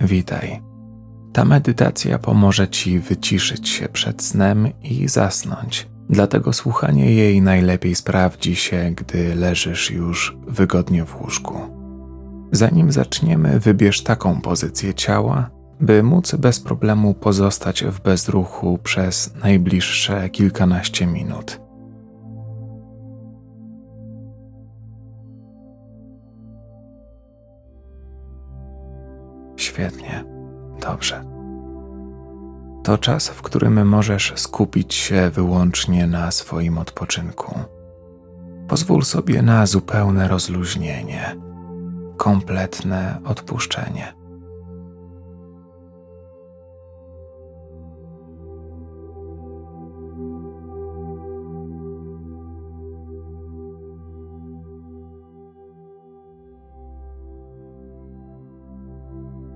Witaj. Ta medytacja pomoże Ci wyciszyć się przed snem i zasnąć. Dlatego słuchanie jej najlepiej sprawdzi się, gdy leżysz już wygodnie w łóżku. Zanim zaczniemy, wybierz taką pozycję ciała, by móc bez problemu pozostać w bezruchu przez najbliższe kilkanaście minut. Świetnie, dobrze. To czas, w którym możesz skupić się wyłącznie na swoim odpoczynku. Pozwól sobie na zupełne rozluźnienie, kompletne odpuszczenie.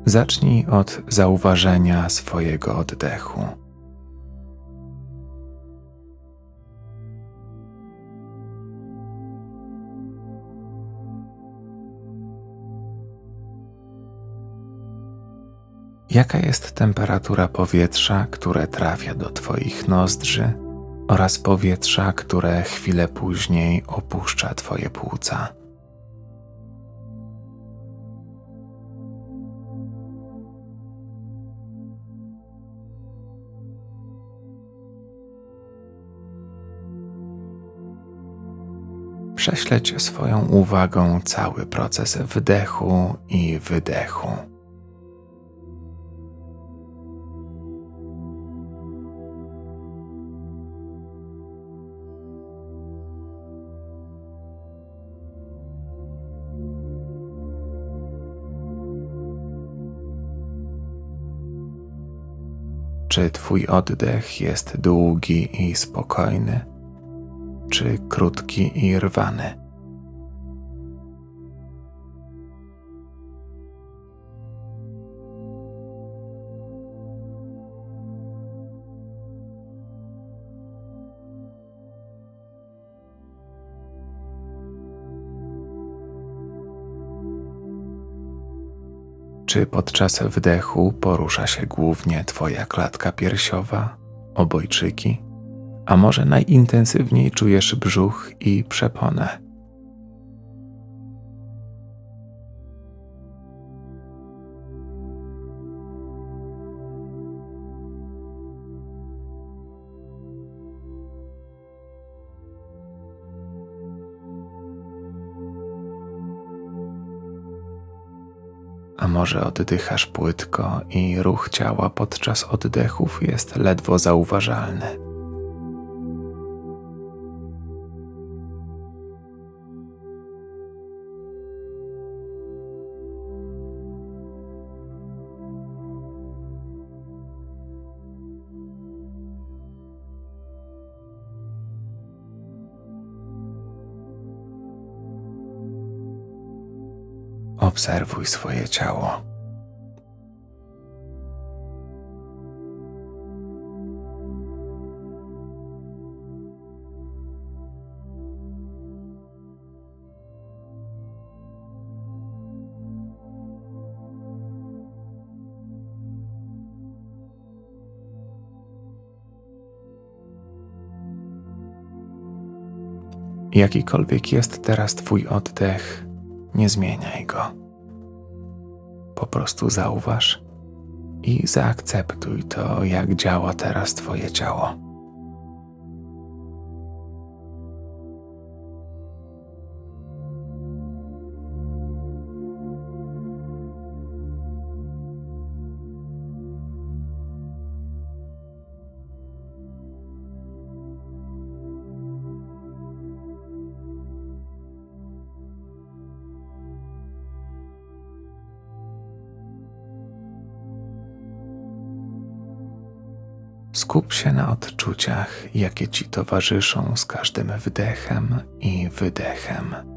Zacznij od zauważenia swojego oddechu. Jaka jest temperatura powietrza, które trafia do Twoich nozdrzy oraz powietrza, które chwilę później opuszcza Twoje płuca? Prześleć swoją uwagą cały proces wdechu i wydechu. Czy Twój oddech jest długi i spokojny? Czy krótki i rwany. Czy podczas wdechu porusza się głównie Twoja klatka piersiowa, obojczyki? A może najintensywniej czujesz brzuch i przeponę. A może oddychasz płytko i ruch ciała podczas oddechów jest ledwo zauważalny. Obserwuj swoje ciało. Jakikolwiek jest teraz Twój oddech, nie zmieniaj go. Po prostu zauważ i zaakceptuj to, jak działa teraz Twoje ciało. Skup się na odczuciach, jakie ci towarzyszą z każdym wdechem i wydechem.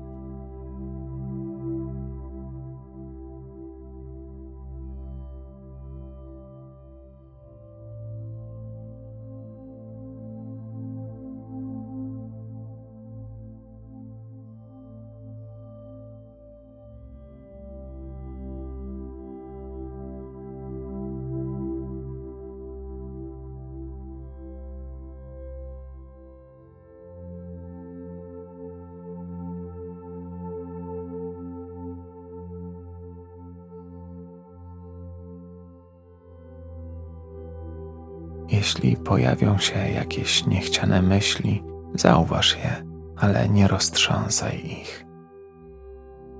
Jeśli pojawią się jakieś niechciane myśli, zauważ je, ale nie roztrząsaj ich.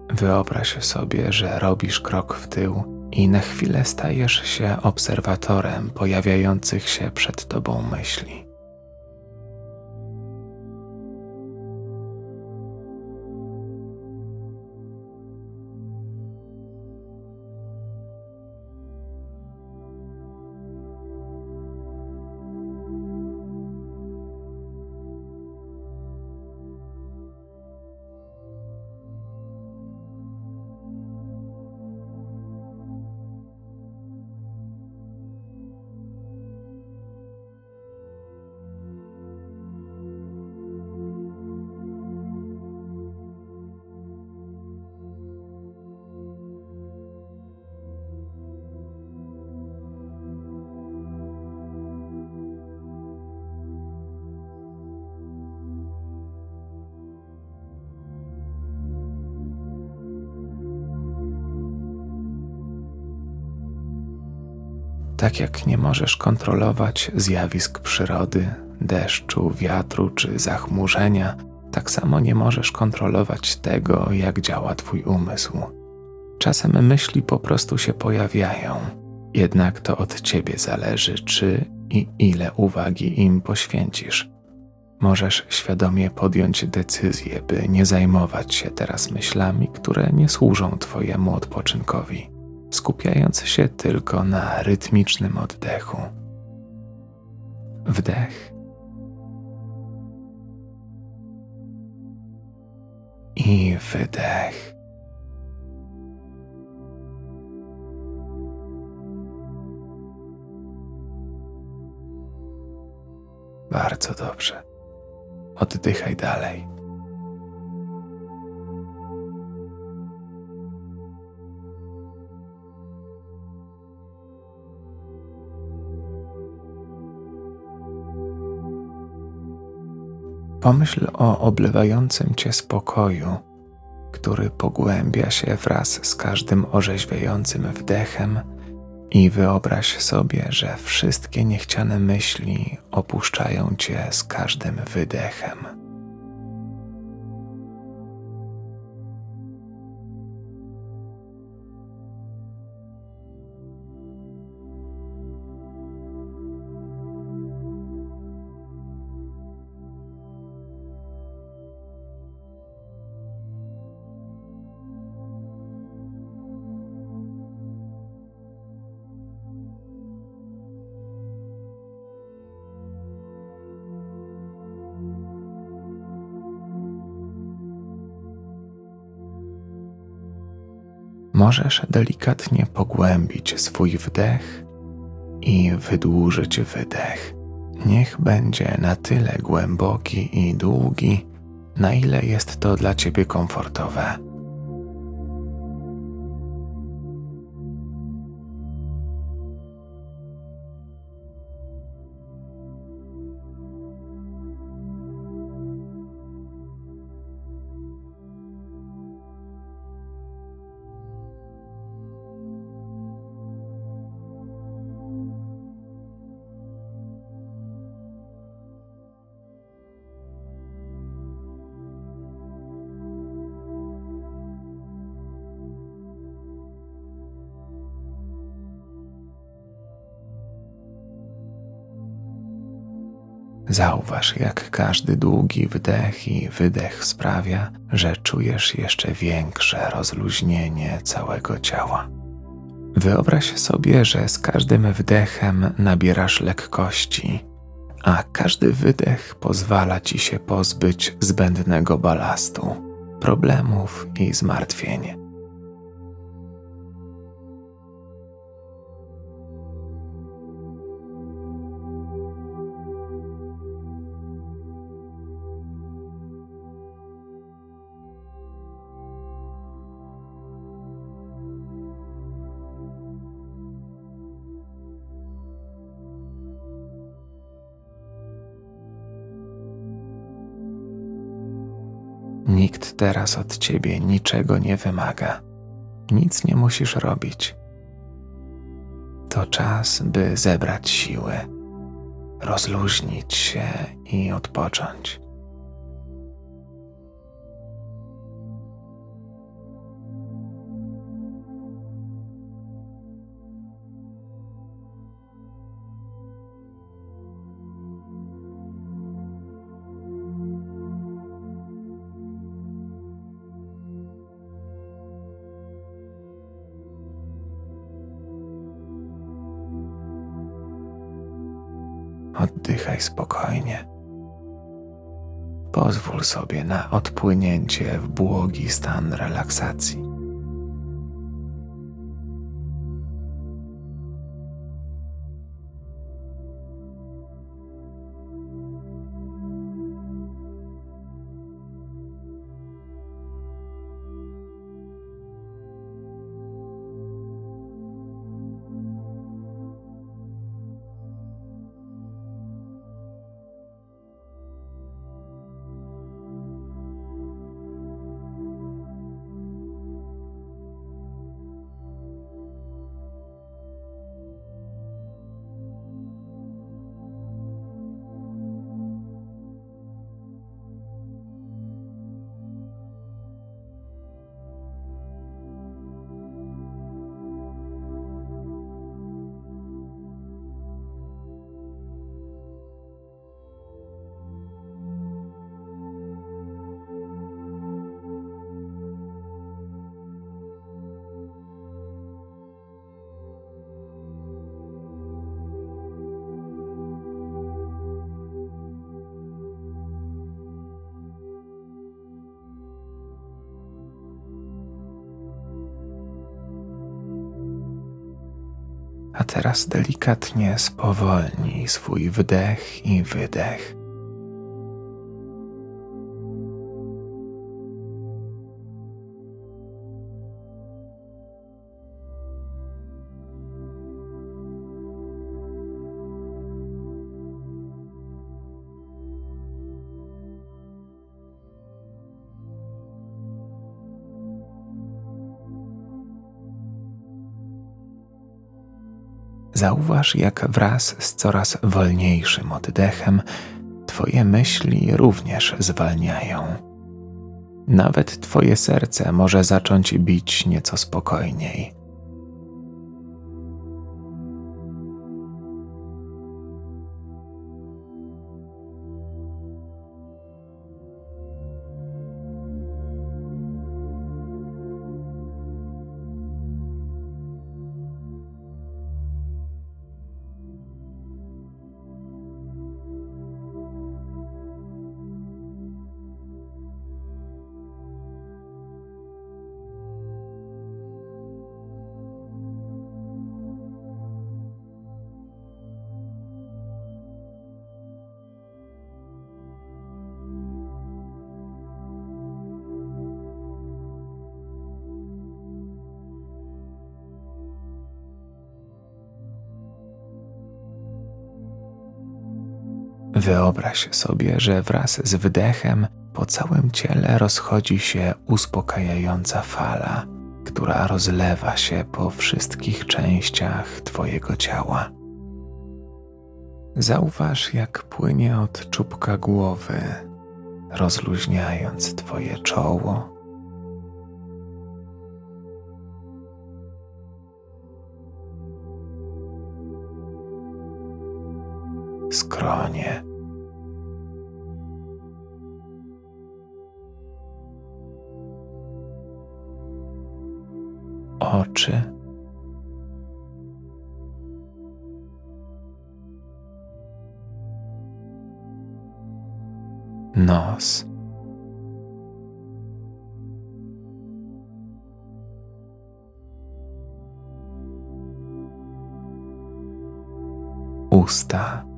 Wyobraź sobie, że robisz krok w tył i na chwilę stajesz się obserwatorem pojawiających się przed tobą myśli. Tak jak nie możesz kontrolować zjawisk przyrody, deszczu, wiatru czy zachmurzenia, tak samo nie możesz kontrolować tego, jak działa Twój umysł. Czasem myśli po prostu się pojawiają, jednak to od Ciebie zależy, czy i ile uwagi im poświęcisz. Możesz świadomie podjąć decyzję, by nie zajmować się teraz myślami, które nie służą Twojemu odpoczynkowi skupiając się tylko na rytmicznym oddechu. Wdech i wydech. Bardzo dobrze. Oddychaj dalej. Pomyśl o oblewającym cię spokoju, który pogłębia się wraz z każdym orzeźwiającym wdechem i wyobraź sobie, że wszystkie niechciane myśli opuszczają cię z każdym wydechem. Możesz delikatnie pogłębić swój wdech i wydłużyć wydech. Niech będzie na tyle głęboki i długi, na ile jest to dla ciebie komfortowe. Zauważ, jak każdy długi wdech i wydech sprawia, że czujesz jeszcze większe rozluźnienie całego ciała. Wyobraź sobie, że z każdym wdechem nabierasz lekkości, a każdy wydech pozwala ci się pozbyć zbędnego balastu, problemów i zmartwień. Nikt teraz od ciebie niczego nie wymaga. Nic nie musisz robić. To czas, by zebrać siły, rozluźnić się i odpocząć. Oddychaj spokojnie. Pozwól sobie na odpłynięcie w błogi stan relaksacji. A teraz delikatnie spowolnij swój wdech i wydech. Zauważ, jak wraz z coraz wolniejszym oddechem Twoje myśli również zwalniają. Nawet Twoje serce może zacząć bić nieco spokojniej. Wyobraź sobie, że wraz z wydechem po całym ciele rozchodzi się uspokajająca fala, która rozlewa się po wszystkich częściach Twojego ciała. Zauważ, jak płynie od czubka głowy, rozluźniając Twoje czoło. Skronie. Oczy. Nos. Usta.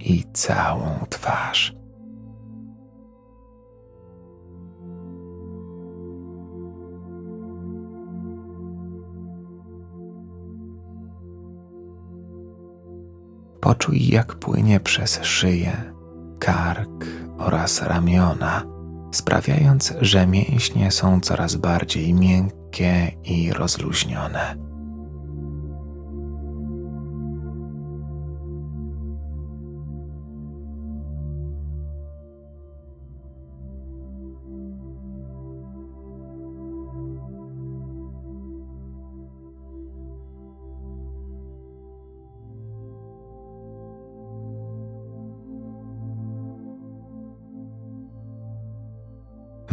I całą twarz. Poczuj, jak płynie przez szyję, kark oraz ramiona, sprawiając, że mięśnie są coraz bardziej miękkie i rozluźnione.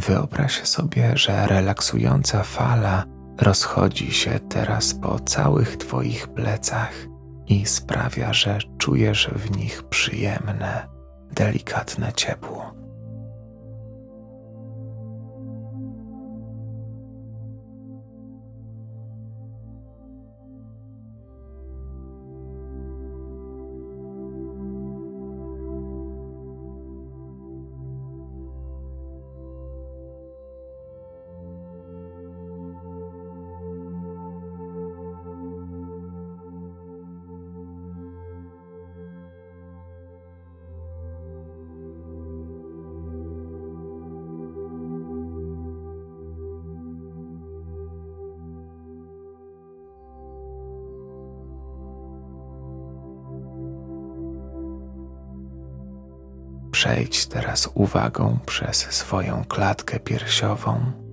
Wyobraź sobie, że relaksująca fala rozchodzi się teraz po całych Twoich plecach i sprawia, że czujesz w nich przyjemne, delikatne ciepło. Przejdź teraz uwagą przez swoją klatkę piersiową.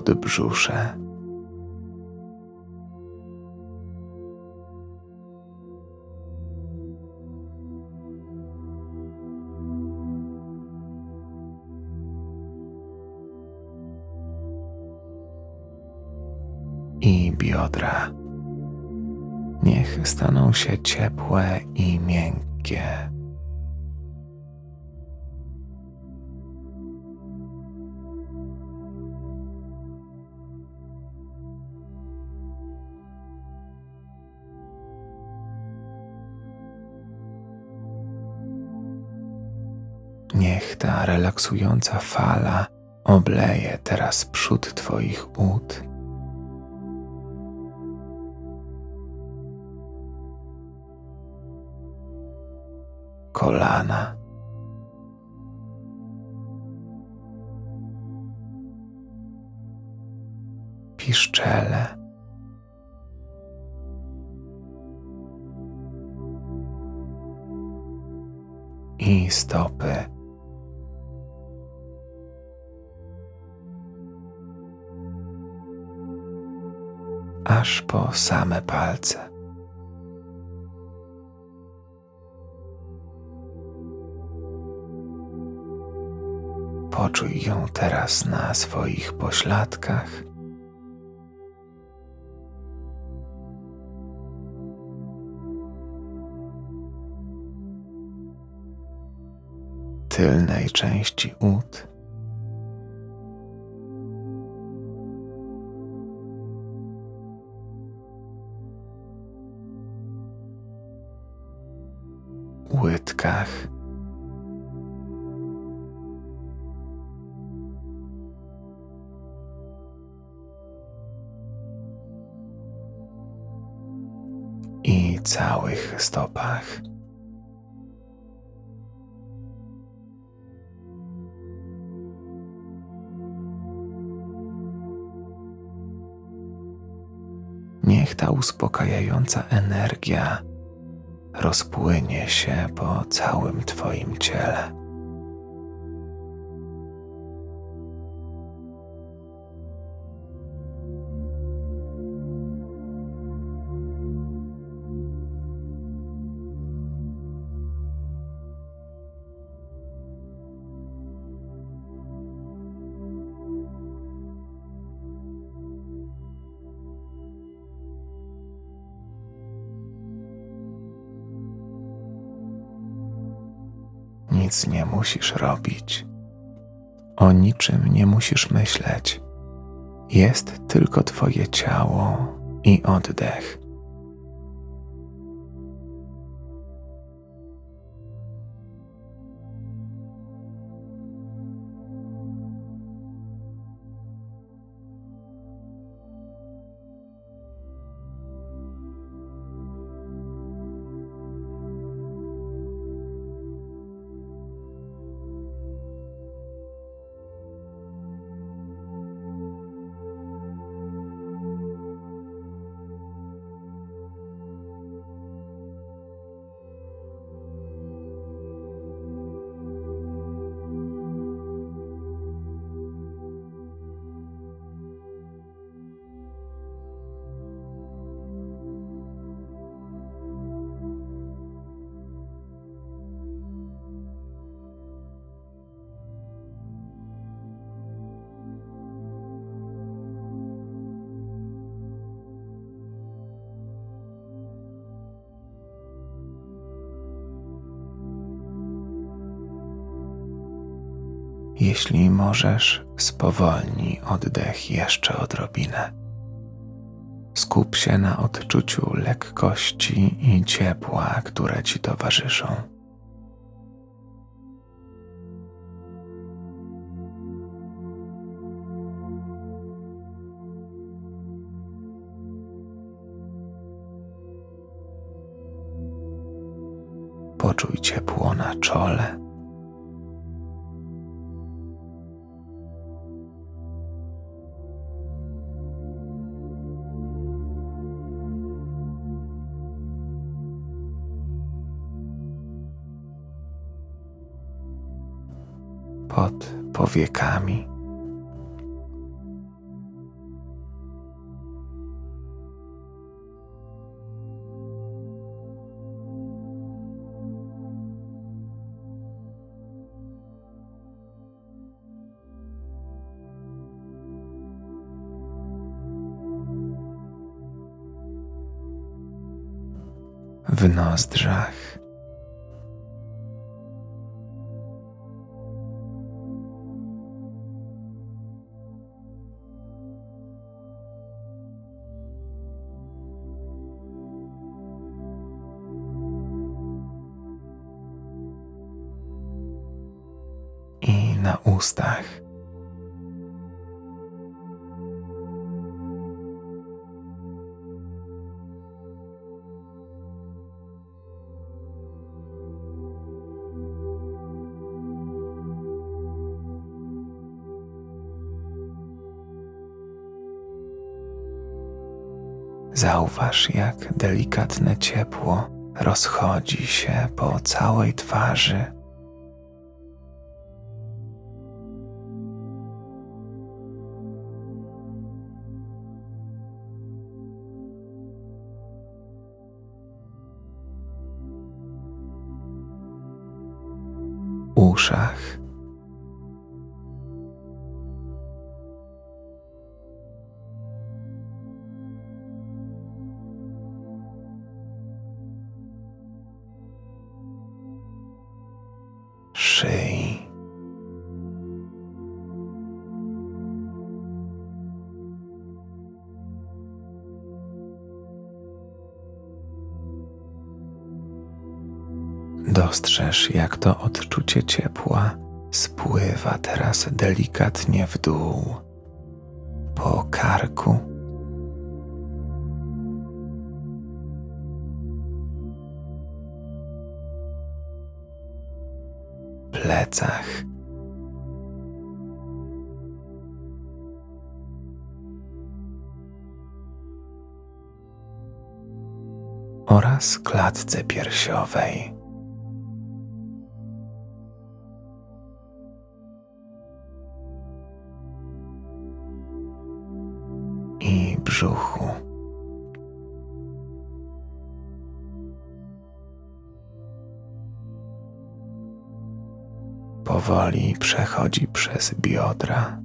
Podbrzusze. I biodra. Niech staną się ciepłe i miękkie. Ta relaksująca fala obleje teraz przód Twoich ud. Kolana. Piszczele. I stopy. Aż po same palce. Poczuj ją teraz na swoich pośladkach. Tylnej części ud. łydkach. I całych stopach. Niech ta uspokajająca energia rozpłynie się po całym Twoim ciele. Nic nie musisz robić. O niczym nie musisz myśleć. Jest tylko Twoje ciało i oddech. Jeśli możesz, spowolnij oddech jeszcze odrobinę. Skup się na odczuciu lekkości i ciepła, które ci towarzyszą. Poczuj ciepło na czole powiekami. W nozdrzach. Na ustach. Zauważ, jak delikatne ciepło rozchodzi się po całej twarzy. Dostrzeż, jak to odczucie ciepła spływa teraz delikatnie w dół, po karku. Plecach. oraz klatce piersiowej. Brzuchu. Powoli przechodzi przez biodra.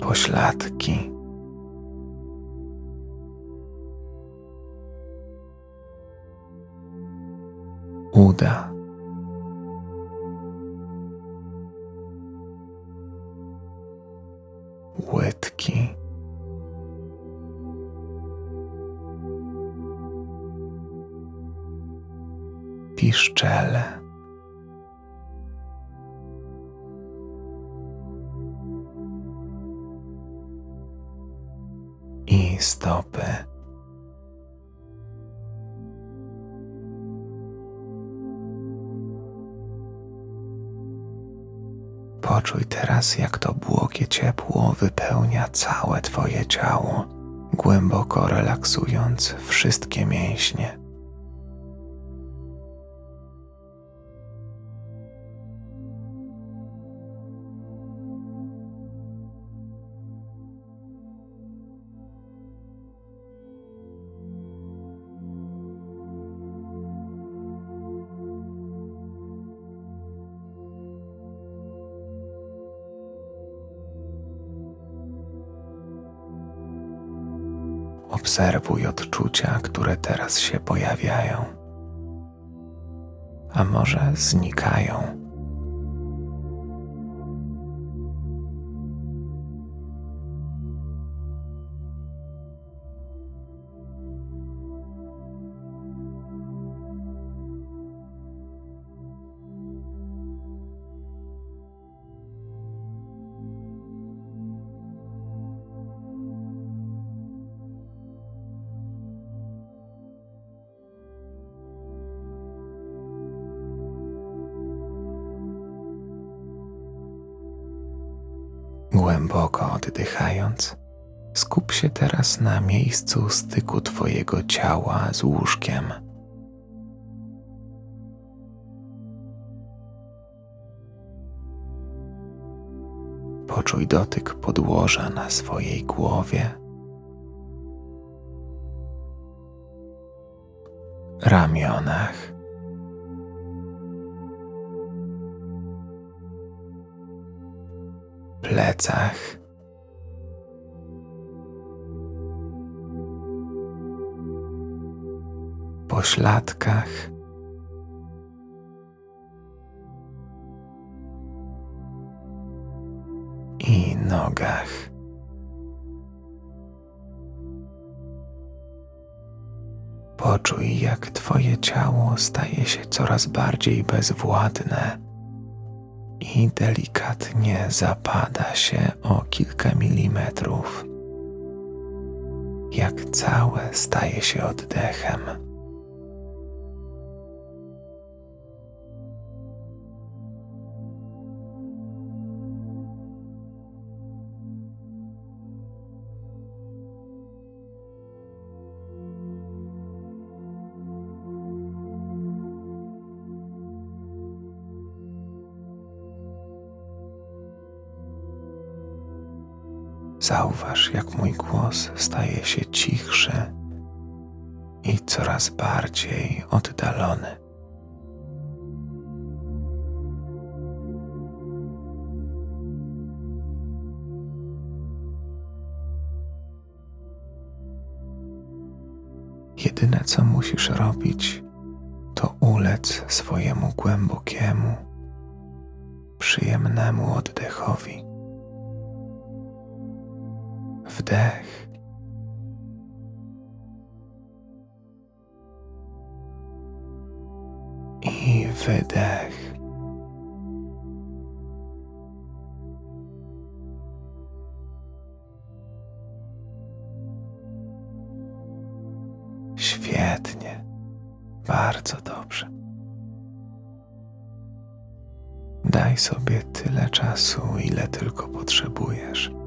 Pośladki. uda. Stopy. Poczuj teraz, jak to błogie ciepło wypełnia całe Twoje ciało, głęboko relaksując wszystkie mięśnie. Obserwuj odczucia, które teraz się pojawiają, a może znikają. Głęboko oddychając, skup się teraz na miejscu styku Twojego ciała z łóżkiem. Poczuj dotyk podłoża na swojej głowie, ramionach plecach. Pośladkach. I nogach. Poczuj, jak Twoje ciało staje się coraz bardziej bezwładne i delikatnie zapada się o kilka milimetrów, jak całe staje się oddechem. Zauważ, jak mój głos staje się cichszy i coraz bardziej oddalony. Jedyne, co musisz robić, to ulec swojemu głębokiemu, przyjemnemu oddechowi wdech. I wydech. Świetnie, bardzo dobrze. Daj sobie tyle czasu, ile tylko potrzebujesz.